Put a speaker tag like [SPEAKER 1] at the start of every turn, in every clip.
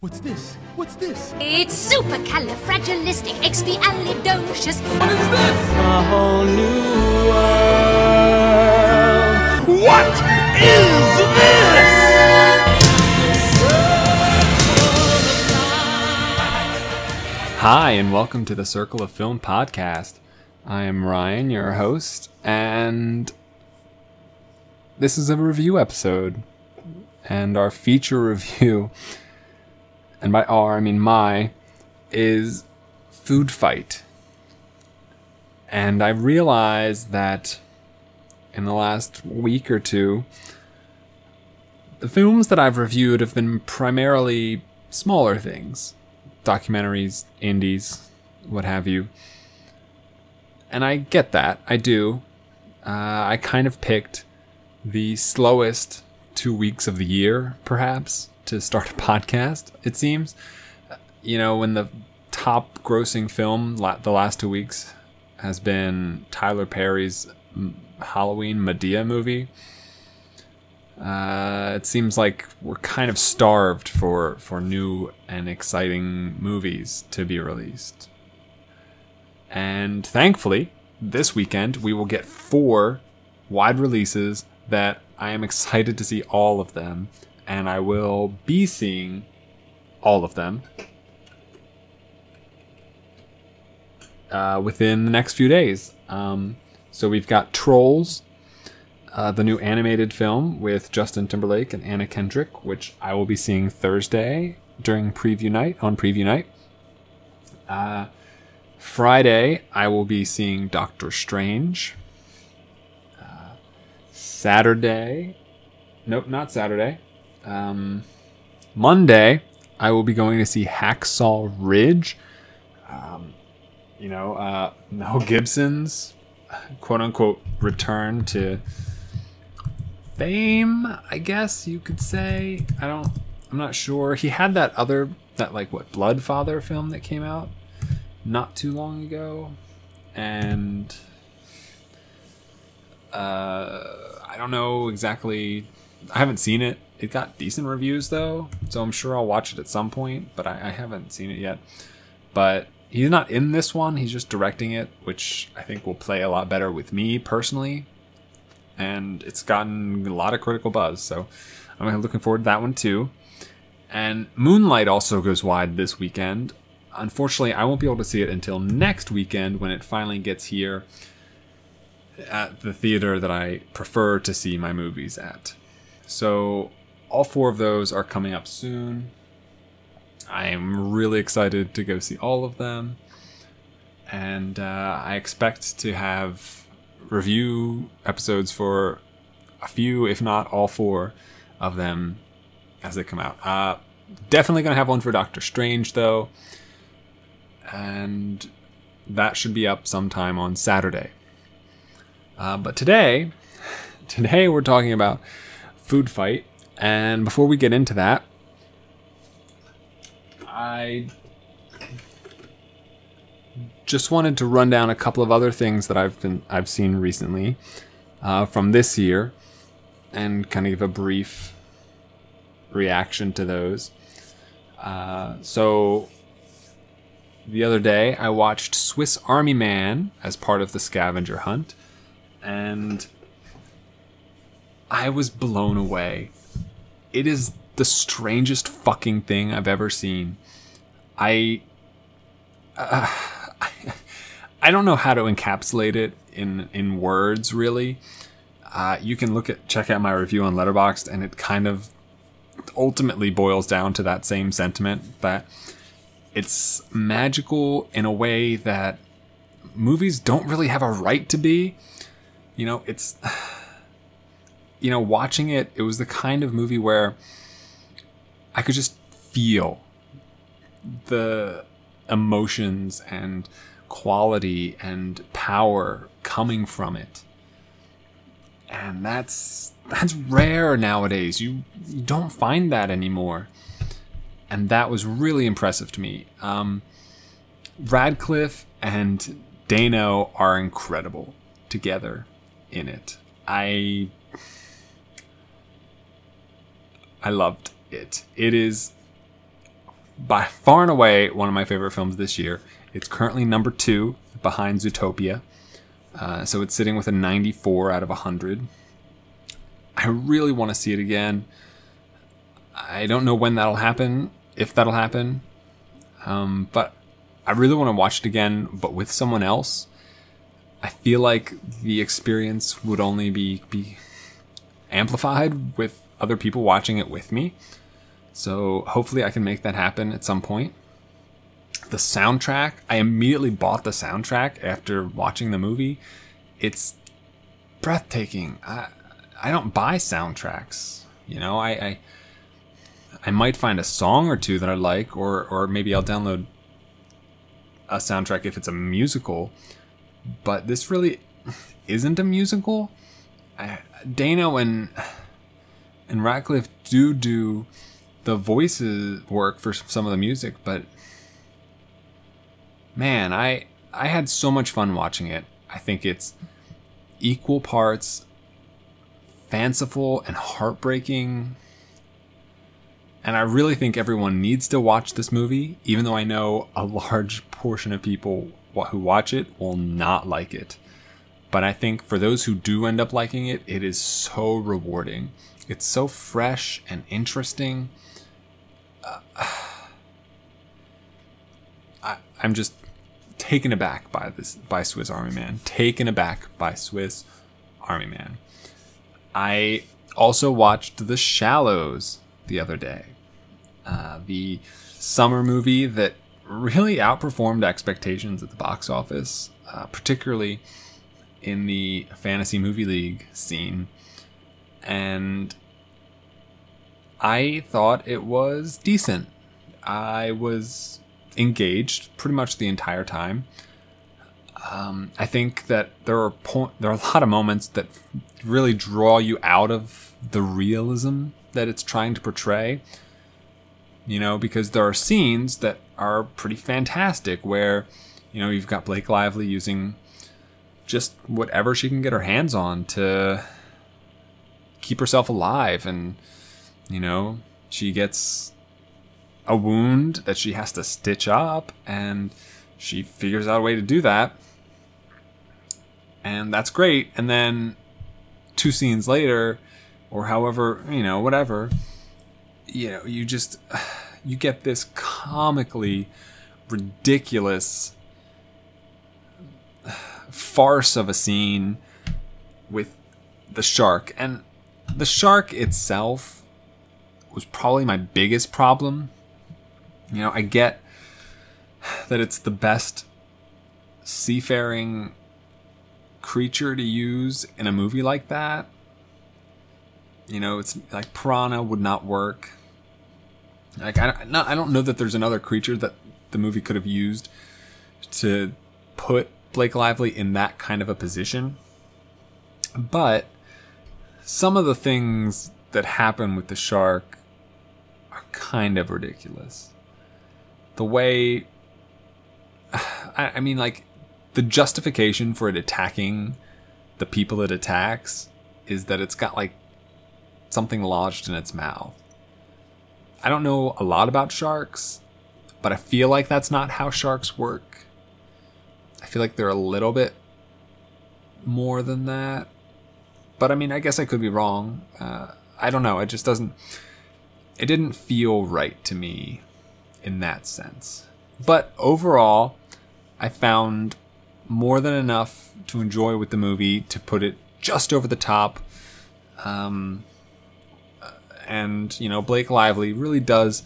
[SPEAKER 1] What's this? What's this?
[SPEAKER 2] It's supercalifragilisticexpialidocious.
[SPEAKER 1] What is this?
[SPEAKER 3] a whole new world.
[SPEAKER 1] What is this?
[SPEAKER 4] Hi, and welcome to the Circle of Film podcast. I am Ryan, your host, and this is a review episode. And our feature review, and by our, I mean my, is Food Fight. And I realized that in the last week or two, the films that I've reviewed have been primarily smaller things documentaries, indies, what have you. And I get that. I do. Uh, I kind of picked the slowest two weeks of the year, perhaps, to start a podcast, it seems. You know, when the top grossing film la- the last two weeks has been Tyler Perry's Halloween Madea movie. Uh, it seems like we're kind of starved for for new and exciting movies to be released. And thankfully, this weekend we will get four wide releases that I am excited to see all of them, and I will be seeing all of them uh, within the next few days. Um, so we've got Trolls, uh, the new animated film with Justin Timberlake and Anna Kendrick, which I will be seeing Thursday during preview night on preview night. Uh, Friday, I will be seeing Doctor Strange. Uh, Saturday, nope, not Saturday. Um, Monday, I will be going to see Hacksaw Ridge. Um, you know, uh, Mel Gibson's quote unquote return to fame, I guess you could say. I don't I'm not sure. He had that other that like what Blood Father film that came out not too long ago and uh I don't know exactly I haven't seen it. It got decent reviews though, so I'm sure I'll watch it at some point, but I, I haven't seen it yet. But he's not in this one, he's just directing it, which I think will play a lot better with me personally and it's gotten a lot of critical buzz. So I'm looking forward to that one too. And Moonlight also goes wide this weekend. Unfortunately, I won't be able to see it until next weekend when it finally gets here at the theater that I prefer to see my movies at. So all four of those are coming up soon. I am really excited to go see all of them. And uh, I expect to have review episodes for a few, if not all four of them as they come out. Uh, definitely going to have one for Doctor Strange, though. And that should be up sometime on Saturday. Uh, but today, today we're talking about Food Fight. And before we get into that, I just wanted to run down a couple of other things that I've been I've seen recently uh, from this year, and kind of give a brief reaction to those. Uh, so the other day I watched Swiss Army Man as part of the scavenger hunt, and I was blown away. It is the strangest fucking thing I've ever seen. I. Uh, I don't know how to encapsulate it in in words really. Uh, you can look at check out my review on Letterboxd, and it kind of ultimately boils down to that same sentiment that it's magical in a way that movies don't really have a right to be. You know, it's you know, watching it, it was the kind of movie where I could just feel the emotions and quality and power coming from it. And that's that's rare nowadays. You, you don't find that anymore. And that was really impressive to me. Um, Radcliffe and Dano are incredible together in it. I I loved it. It is by far and away one of my favorite films this year. It's currently number two behind Zootopia. Uh, so it's sitting with a 94 out of 100. I really want to see it again. I don't know when that'll happen, if that'll happen. Um, but I really want to watch it again, but with someone else. I feel like the experience would only be be amplified with other people watching it with me. So hopefully I can make that happen at some point. The soundtrack, I immediately bought the soundtrack after watching the movie. It's breathtaking. I I don't buy soundtracks. You know, I, I I might find a song or two that I like, or or maybe I'll download a soundtrack if it's a musical. But this really isn't a musical. I, Dano and and Radcliffe do do the voices work for some of the music, but man, I I had so much fun watching it. I think it's equal parts fanciful and heartbreaking. And I really think everyone needs to watch this movie, even though I know a large portion of people who watch it will not like it. But I think for those who do end up liking it, it is so rewarding. It's so fresh and interesting. Uh, I, I'm just taken aback by this by Swiss Army Man. Taken aback by Swiss Army Man. I also watched The Shallows the other day. Uh, the summer movie that really outperformed expectations at the box office, uh, particularly in the fantasy movie league scene. And I thought it was decent. I was engaged pretty much the entire time. Um, I think that there are po- there are a lot of moments that really draw you out of the realism that it's trying to portray. You know, because there are scenes that are pretty fantastic where, you know, you've got Blake Lively using just whatever she can get her hands on to keep herself alive and you know, she gets a wound that she has to stitch up and she figures out a way to do that. And that's great. And then two scenes later, or however, you know, whatever, you know, you just you get this comically ridiculous farce of a scene with the shark. And the shark itself was probably my biggest problem. You know, I get that it's the best seafaring creature to use in a movie like that. You know, it's like piranha would not work. Like I don't, I don't know that there's another creature that the movie could have used to put Blake Lively in that kind of a position. But some of the things that happen with the shark are kind of ridiculous. The way I, I mean like the justification for it attacking the people it attacks is that it's got like something lodged in its mouth. I don't know a lot about sharks, but I feel like that's not how sharks work. I feel like they're a little bit more than that. But I mean, I guess I could be wrong. Uh, I don't know. It just doesn't. It didn't feel right to me in that sense. But overall, I found more than enough to enjoy with the movie to put it just over the top. Um, and you know Blake Lively really does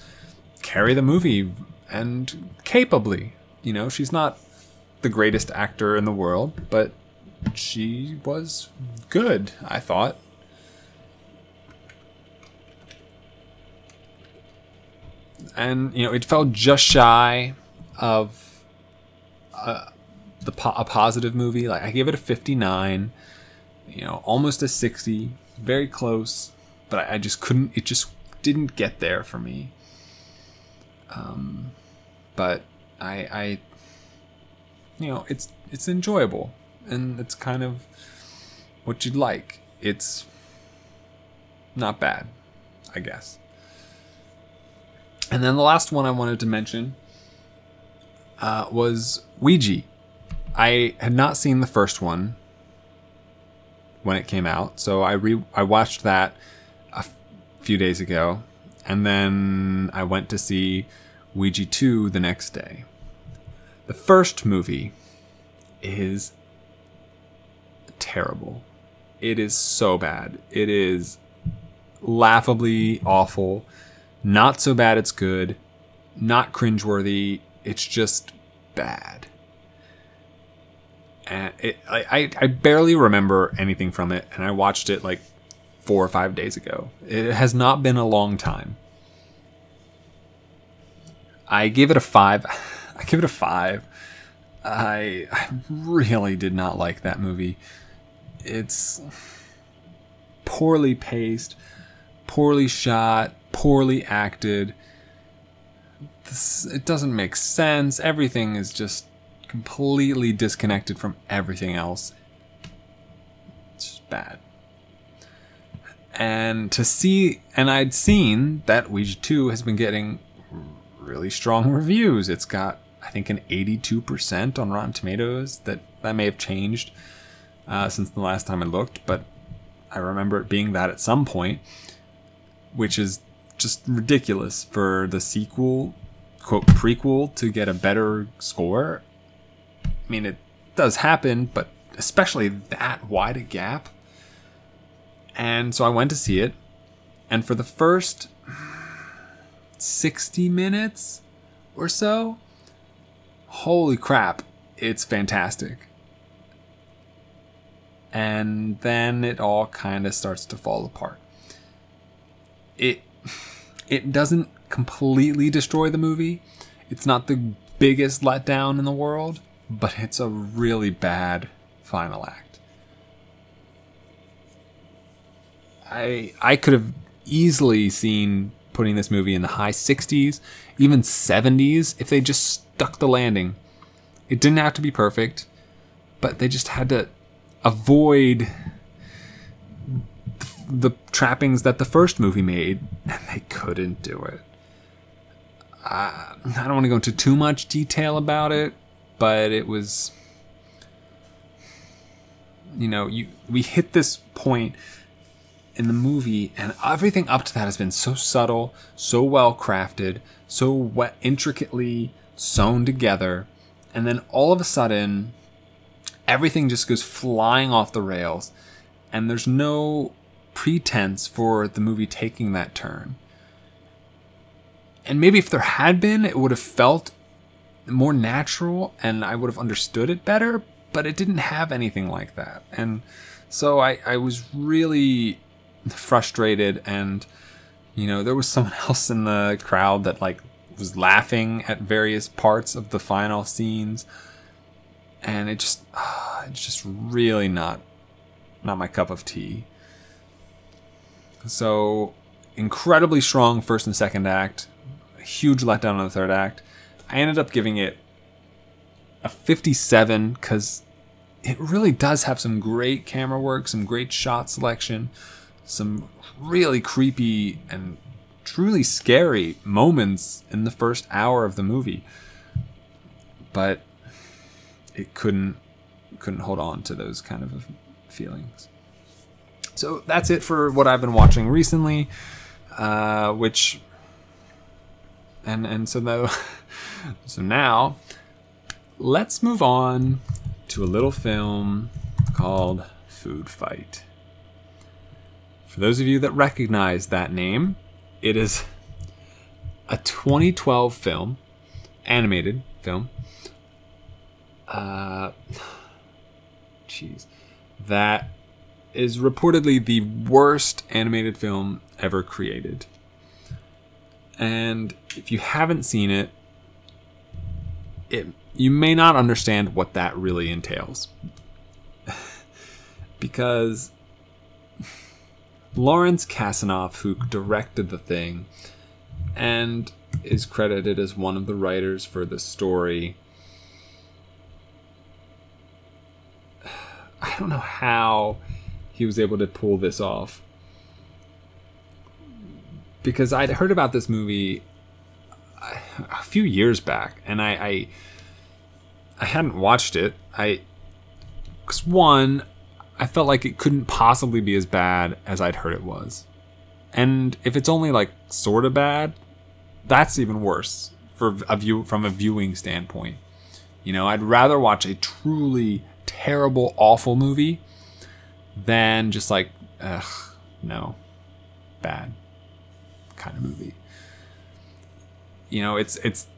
[SPEAKER 4] carry the movie and capably. You know, she's not the greatest actor in the world, but she was good, I thought. And you know, it fell just shy of uh, the a positive movie. Like I gave it a 59, you know, almost a 60, very close but I, I just couldn't. It just didn't get there for me. Um, but I, I, you know, it's it's enjoyable, and it's kind of what you'd like. It's not bad, I guess. And then the last one I wanted to mention uh, was Ouija. I had not seen the first one when it came out, so I re I watched that a f- few days ago, and then I went to see Ouija 2 the next day. The first movie is terrible. It is so bad. It is laughably awful. Not so bad it's good. Not cringeworthy. It's just bad. And it, I, I, I barely remember anything from it, and I watched it like four or five days ago. It has not been a long time. I give it a five. I give it a five. I, I really did not like that movie. It's poorly paced, poorly shot, poorly acted. This, it doesn't make sense. Everything is just completely disconnected from everything else. It's just bad. And to see, and I'd seen that Ouija 2 has been getting really strong reviews. It's got, I think, an 82% on Rotten Tomatoes. That that may have changed uh, since the last time I looked, but I remember it being that at some point, which is just ridiculous for the sequel, quote prequel, to get a better score. I mean, it does happen, but especially that wide a gap. And so I went to see it, and for the first 60 minutes or so, holy crap, it's fantastic. And then it all kind of starts to fall apart. It it doesn't completely destroy the movie. It's not the biggest letdown in the world, but it's a really bad final act. I I could have easily seen putting this movie in the high 60s, even 70s if they just stuck the landing. It didn't have to be perfect, but they just had to avoid the trappings that the first movie made, and they couldn't do it. Uh, I don't want to go into too much detail about it, but it was, you know, you we hit this point in the movie, and everything up to that has been so subtle, so well crafted, so wet, intricately sewn together, and then all of a sudden, everything just goes flying off the rails, and there's no pretense for the movie taking that turn. And maybe if there had been, it would have felt more natural and I would have understood it better, but it didn't have anything like that. And so I, I was really frustrated and you know there was someone else in the crowd that like was laughing at various parts of the final scenes and it just uh, it's just really not not my cup of tea so incredibly strong first and second act huge letdown on the third act i ended up giving it a 57 because it really does have some great camera work some great shot selection some really creepy and truly scary moments in the first hour of the movie. But it couldn't couldn't hold on to those kind of feelings. So that's it for what I've been watching recently, uh, which and and so though so now let's move on to a little film called Food Fight. For those of you that recognize that name, it is a 2012 film, animated film. Uh, jeez, that is reportedly the worst animated film ever created. And if you haven't seen it, it you may not understand what that really entails. because Lawrence Kasanoff, who directed the thing and is credited as one of the writers for the story. I don't know how he was able to pull this off. Because I'd heard about this movie a few years back, and I I, I hadn't watched it. I because one, I felt like it couldn't possibly be as bad as I'd heard it was, and if it's only like sort of bad, that's even worse for a view from a viewing standpoint. You know, I'd rather watch a truly terrible, awful movie than just like, ugh, no, bad kind of movie. You know, it's it's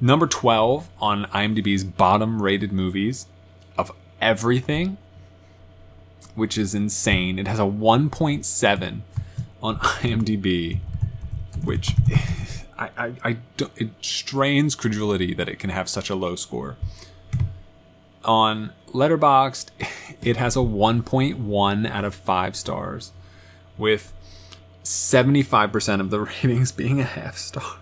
[SPEAKER 4] number 12 on IMDb's bottom rated movies of everything, which is insane. It has a 1.7 on IMDb, which I, I, I it strains credulity that it can have such a low score. On Letterboxd, it has a 1.1 out of 5 stars, with 75% of the ratings being a half star.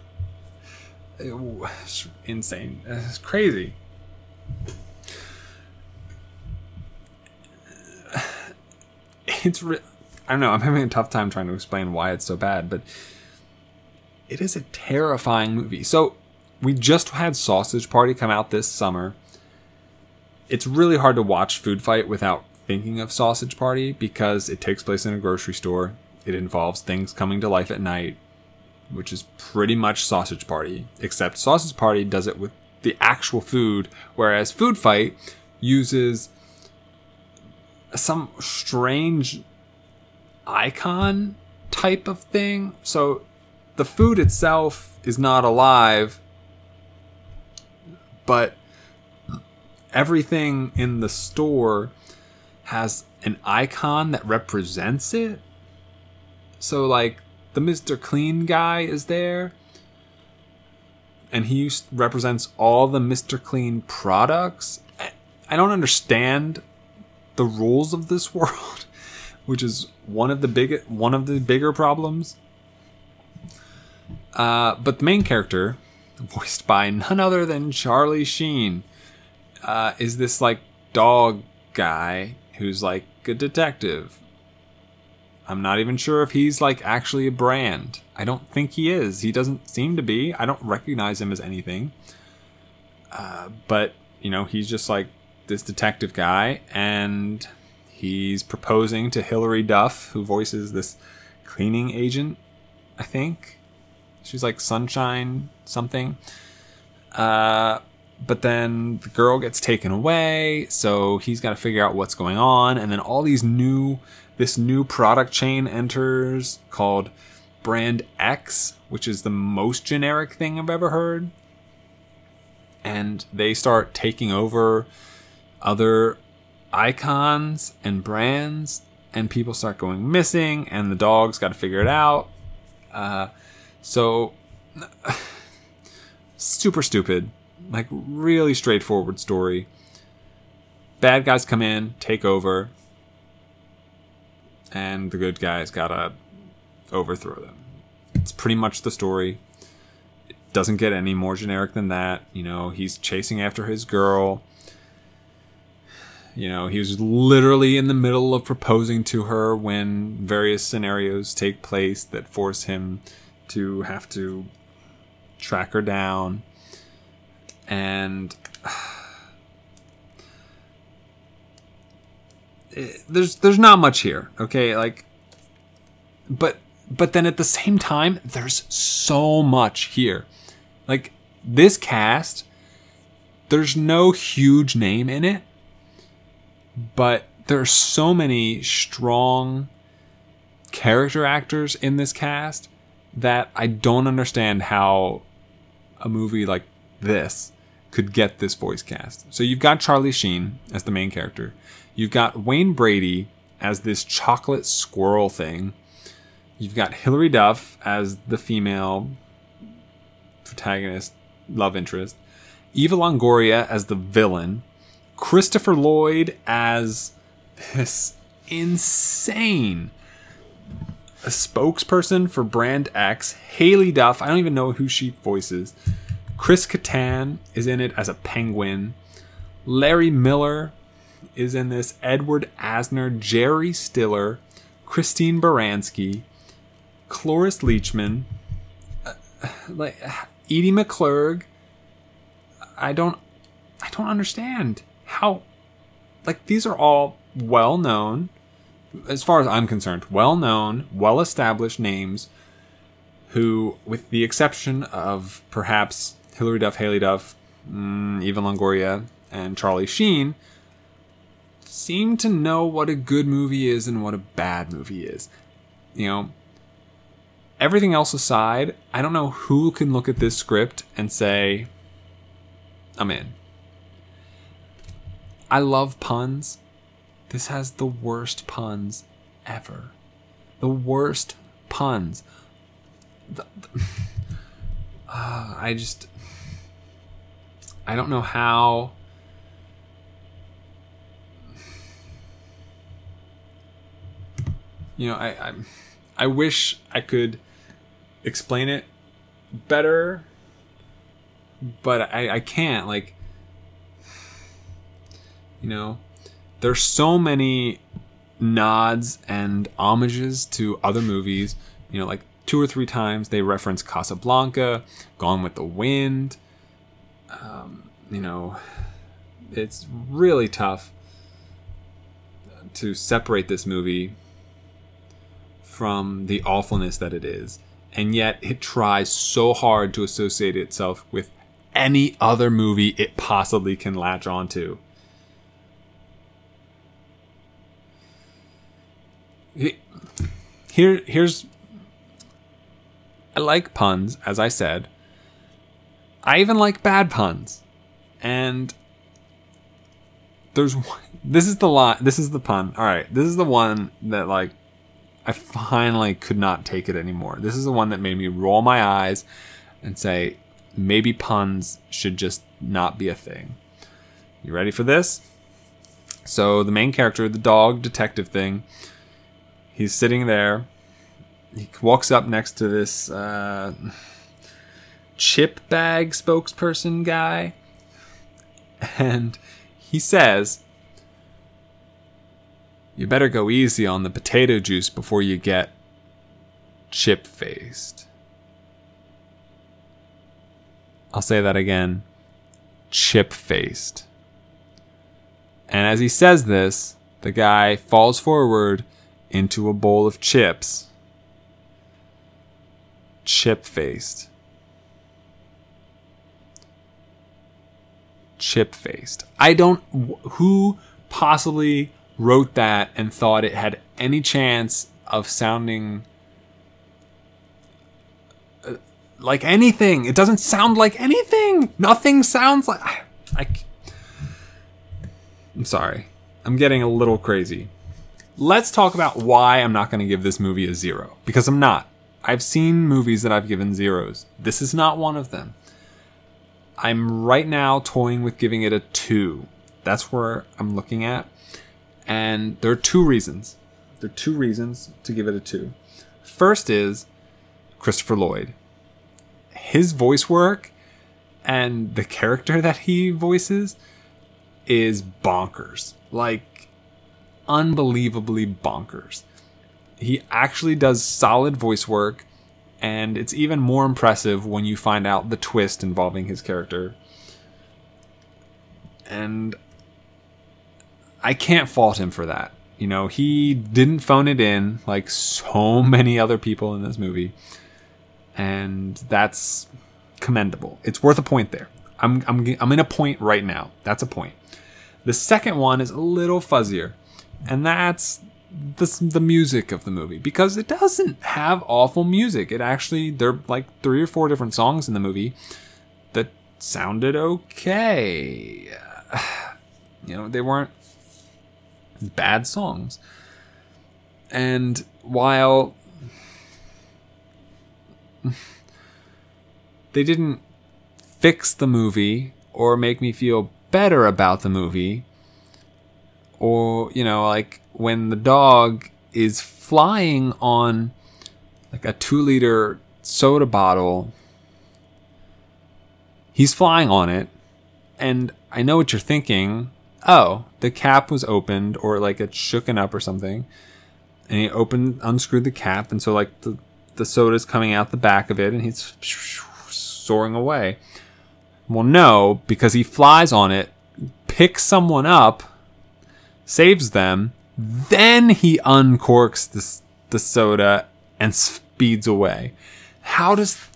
[SPEAKER 4] It's insane. It's crazy. It's re- I don't know. I'm having a tough time trying to explain why it's so bad, but it is a terrifying movie. So we just had Sausage Party come out this summer. It's really hard to watch Food Fight without thinking of Sausage Party because it takes place in a grocery store. It involves things coming to life at night, which is pretty much Sausage Party, except Sausage Party does it with the actual food, whereas Food Fight uses some strange icon type of thing. So the food itself is not alive, but everything in the store has an icon that represents it. So, like, the Mr. Clean guy is there, and he represents all the Mr. Clean products. I, don't understand the rules of this world, which is one of the big one of the bigger problems. Uh, but the main character, voiced by none other than Charlie Sheen, uh, is this like dog guy who's like a detective. I'm not even sure if he's like actually a brand. I don't think he is. He doesn't seem to be. I don't recognize him as anything. Uh, but you know, he's just like this detective guy, and he's proposing to Hilary Duff, who voices this cleaning agent. I think she's like Sunshine something. Uh, but then the girl gets taken away, so he's got to figure out what's going on, and then all these new this new product chain enters called Brand X, which is the most generic thing I've ever heard. And they start taking over other icons and brands, and people start going missing, and the dog's got to figure it out. Uh, so, super stupid. Like, really straightforward story. Bad guys come in, take over, and the good guys gotta overthrow them. It's pretty much the story. It doesn't get any more generic than that. You know, he's chasing after his girl. You know, he was literally in the middle of proposing to her when various scenarios take place that force him to have to track her down. And it- eh, there's there's not much here, okay? Like but but then at the same time there's so much here. Like this cast there's no huge name in it, but there's so many strong character actors in this cast that I don't understand how a movie like this could get this voice cast. So you've got Charlie Sheen as the main character. You've got Wayne Brady as this chocolate squirrel thing. You've got Hilary Duff as the female protagonist, love interest. Eva Longoria as the villain. Christopher Lloyd as this insane a spokesperson for Brand X, Haylie Duff. I don't even know who she voices. Chris Kattan is in it as a penguin. Larry Miller is in this. Edward Asner, Jerry Stiller, Christine Baranski, Cloris Leachman. Uh, like Edie McClurg. I don't I don't understand how like these are all well known as far as I'm concerned, well known, well established names who, with the exception of perhaps Hilary Duff, Haylie Duff, mm, Eva Longoria, and Charlie Sheen, seem to know what a good movie is and what a bad movie is. You know, everything else aside, I don't know who can look at this script and say, I'm in. I love puns. This has the worst puns ever. The worst puns. The, the, uh, I just. I don't know how. You know, I, I, I wish I could explain it better, but I, I can't. Like, you know, there's so many nods and homages to other movies. You know, like two or three times they reference Casablanca, Gone with the Wind. Um, you know, it's really tough to separate this movie from the awfulness that it is. And yet it tries so hard to associate itself with any other movie it possibly can latch onto. Here, here's. I like puns, as I said. I even like bad puns, and there's this is the line. This is the pun. All right, this is the one that like I finally could not take it anymore. This is the one that made me roll my eyes and say maybe puns should just not be a thing. You ready for this? So the main character, the dog detective thing, he's sitting there. He walks up next to this uh, chip bag spokesperson guy, and he says, You better go easy on the potato juice before you get chip faced. I'll say that again chip faced. And as he says this, the guy falls forward into a bowl of chips. Chip faced. Chip faced. I don't. Who possibly wrote that and thought it had any chance of sounding uh, like anything? It doesn't sound like anything. Nothing sounds like. I'm sorry. I'm getting a little crazy let's talk about why I'm not going to give this movie a zero. Because I'm not. I've seen movies that I've given zeros. This is not one of them. I'm right now toying with giving it a two. That's where I'm looking at. And there are two reasons. There are two reasons to give it a two. First is Christopher Lloyd. His voice work and the character that he voices is bonkers. Like, unbelievably bonkers. He actually does solid voice work, and it's even more impressive when you find out the twist involving his character. And I can't fault him for that. You know, he didn't phone it in like so many other people in this movie. And that's commendable. It's worth a point there. I'm, I'm, I'm in a point right now. That's a point. The second one is a little fuzzier and that's the, the music of the movie because it doesn't have awful music. It actually there are like three or four different songs in the movie that sounded okay. You know, they weren't bad songs. And while they didn't fix the movie or make me feel better about the movie, or you know like when the dog is flying on like a two liter soda bottle he's flying on it and i know what you're thinking oh the cap was opened or like it's shooken up or something and he opened unscrewed the cap and so like the the soda's coming out the back of it and he's soaring away. Well, no, because he flies on it, picks someone up, saves them, then he uncorks the, the soda and speeds away. How does.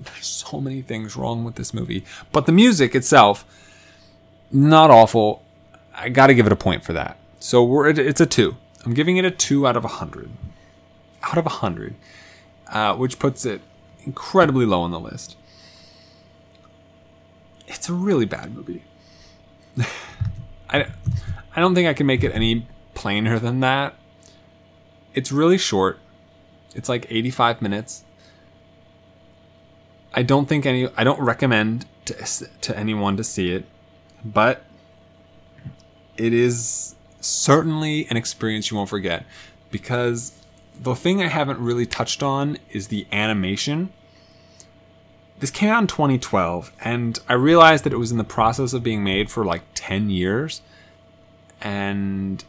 [SPEAKER 4] There's so many things wrong with this movie. But the music itself, not awful. I gotta give it a point for that. So we're, it's a two. I'm giving it a two out of a hundred. Out of a hundred. Uh, which puts it incredibly low on the list. It's a really bad movie. I, I don't think I can make it any plainer than that. It's really short. It's like 85 minutes. I don't think any I don't recommend to to anyone to see it, but it is certainly an experience you won't forget because the thing I haven't really touched on is the animation. This came out in 2012 and I realized that it was in the process of being made for like 10 years and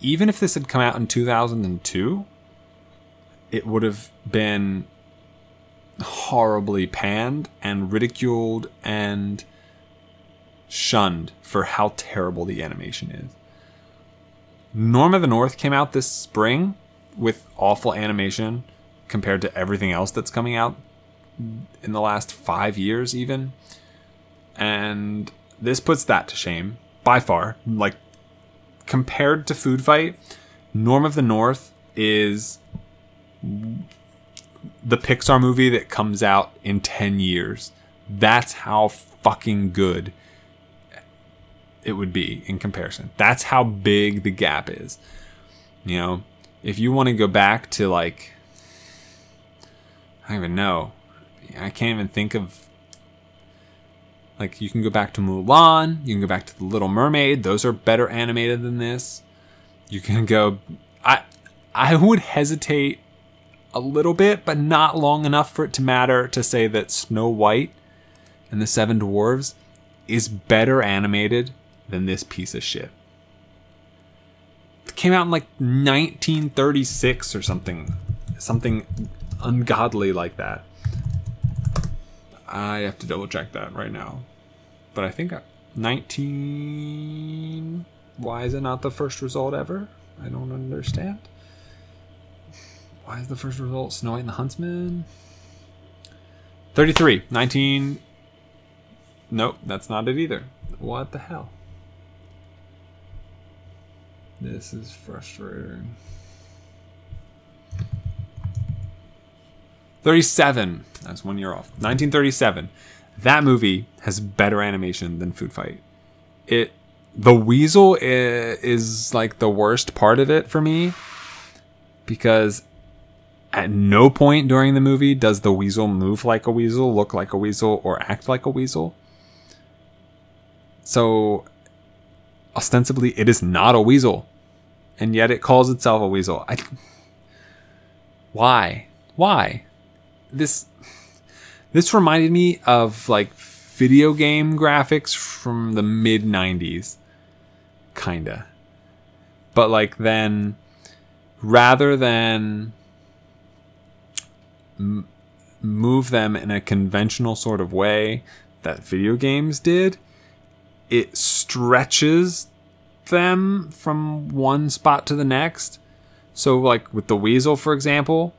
[SPEAKER 4] even if this had come out in 2002, it would have been horribly panned and ridiculed and shunned for how terrible the animation is. Norm of the North came out this spring with awful animation compared to everything else that's coming out in the last five years, even. And this puts that to shame by far. Like, compared to Food Fight, Norm of the North is the Pixar movie that comes out in 10 years. That's how fucking good it would be in comparison. That's how big the gap is. You know, if you want to go back to like, I don't even know. I can't even think of. Like, you can go back to Mulan, you can go back to The Little Mermaid. Those are better animated than this. You can go. I I would hesitate a little bit, but not long enough for it to matter to say that Snow White and the Seven Dwarves is better animated than this piece of shit. It came out in like 1936 or something. Something ungodly like that. I have to double check that right now. But I think 19. Why is it not the first result ever? I don't understand. Why is the first result Snow White and the Huntsman? 33. 19. Nope, that's not it either. What the hell? This is frustrating. 37. That's one year off. 1937. That movie has better animation than Food Fight. It the weasel is, is like the worst part of it for me because at no point during the movie does the weasel move like a weasel, look like a weasel, or act like a weasel. So, ostensibly, it is not a weasel, and yet it calls itself a weasel. I, why? Why? This this reminded me of like video game graphics from the mid 90s kinda. But like then rather than m- move them in a conventional sort of way that video games did it stretches them from one spot to the next. So like with the weasel for example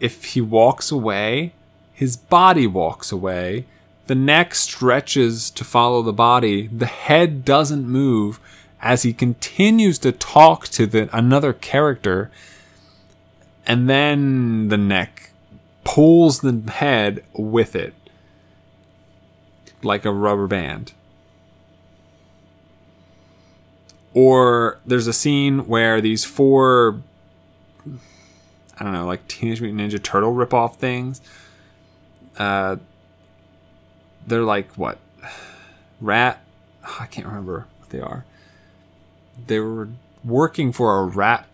[SPEAKER 4] if he walks away his body walks away the neck stretches to follow the body. The head doesn't move as he continues to talk to the, another character. And then the neck pulls the head with it like a rubber band. Or there's a scene where these four, I don't know, like Teenage Mutant Ninja Turtle ripoff things, uh, they're like what? Rat i can't remember what they are. They were working for a rat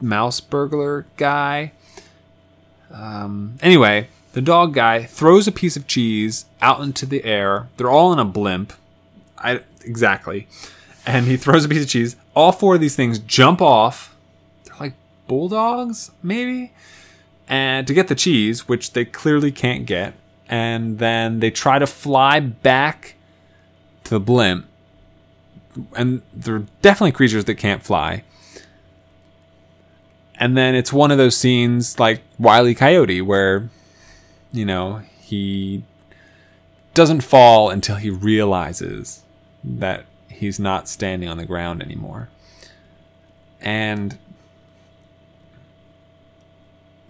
[SPEAKER 4] mouse burglar guy. Um, anyway the dog guy throws a piece of cheese out into the air. They're all in a blimp. I exactly. And he throws a piece of cheese. All four of these things jump off bulldogs maybe and to get the cheese, which they clearly can't get, and then they try to fly back to the blimp, and they're definitely creatures that can't fly. And then it's one of those scenes like Wile E. Coyote where, you know, he doesn't fall until he realizes that he's not standing on the ground anymore. And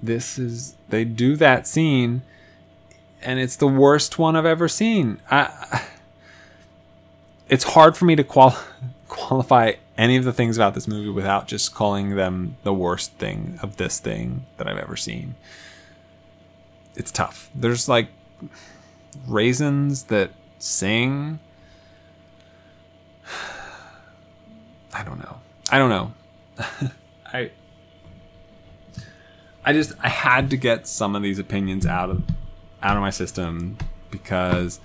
[SPEAKER 4] this is they do that scene and it's the worst one I've ever seen. I it's hard for me to qual- qualify any of the things about this movie without just calling them the worst thing of this thing that I've ever seen. It's tough. There's like raisins that sing. I don't know. I don't know. I I just I had to get some of these opinions out of out of my system because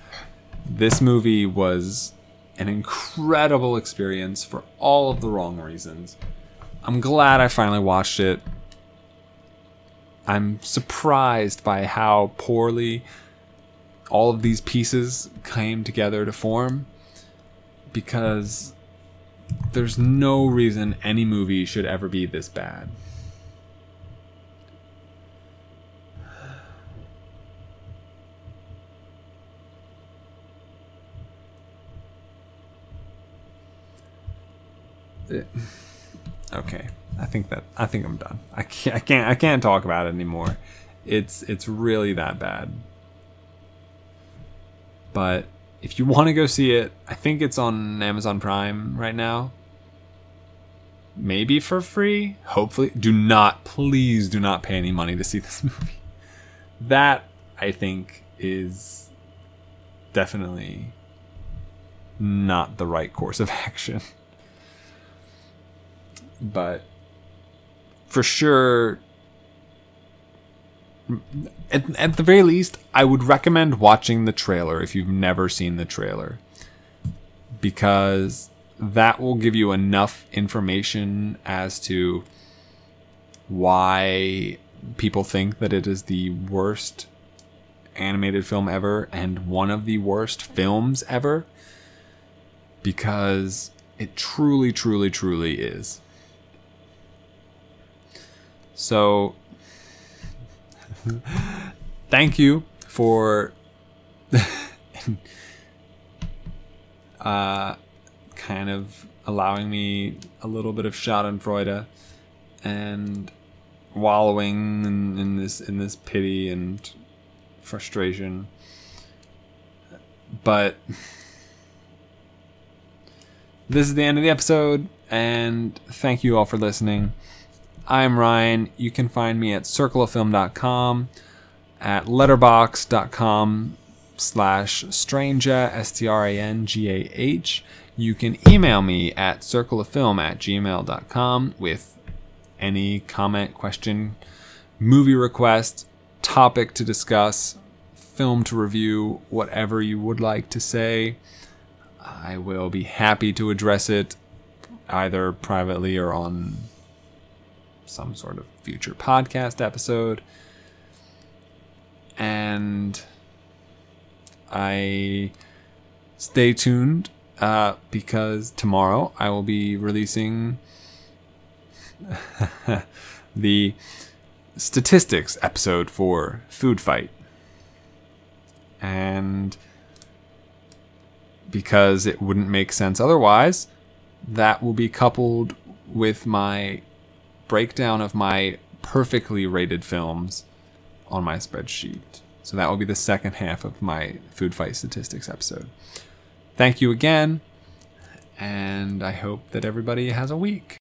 [SPEAKER 4] this movie was an incredible experience for all of the wrong reasons. I'm glad I finally watched it. I'm surprised by how poorly all of these pieces came together to form because there's no reason any movie should ever be this bad. Uh, okay, I think that I think I'm done. I can't I can't I can't talk about it anymore. It's it's really that bad. But if you want to go see it, I think it's on Amazon Prime right now. Maybe for free. Hopefully, do not please do not pay any money to see this movie. That I think is definitely not the right course of action. But for sure at, at the very least, I would recommend watching the trailer if you've never seen the trailer. Because that will give you enough information as to why people think that it is the worst animated film ever and one of the worst films ever. Because it truly, truly, truly is. So thank you for uh, kind of allowing me a little bit of Schadenfreude and wallowing in, in this in this pity and frustration. But this is the end of the episode, and thank you all for listening. I'm Ryan. You can find me at circleoffilm.com, at letterboxd.com slash strangah, S-T-R-A-N-G-A-H. You can email me at circleoffilm at gmail.com with any comment, question, movie request, topic to discuss, film to review, whatever you would like to say. I will be happy to address it either privately or on some sort of future podcast episode. And I stay tuned uh, because tomorrow I will be releasing the statistics episode for Foodfight. And because it wouldn't make sense otherwise, that will be coupled with my breakdown of my perfectly rated films on my spreadsheet. So that will be the second half of my Foodfight statistics episode. Thank you again, and I hope that everybody has a week.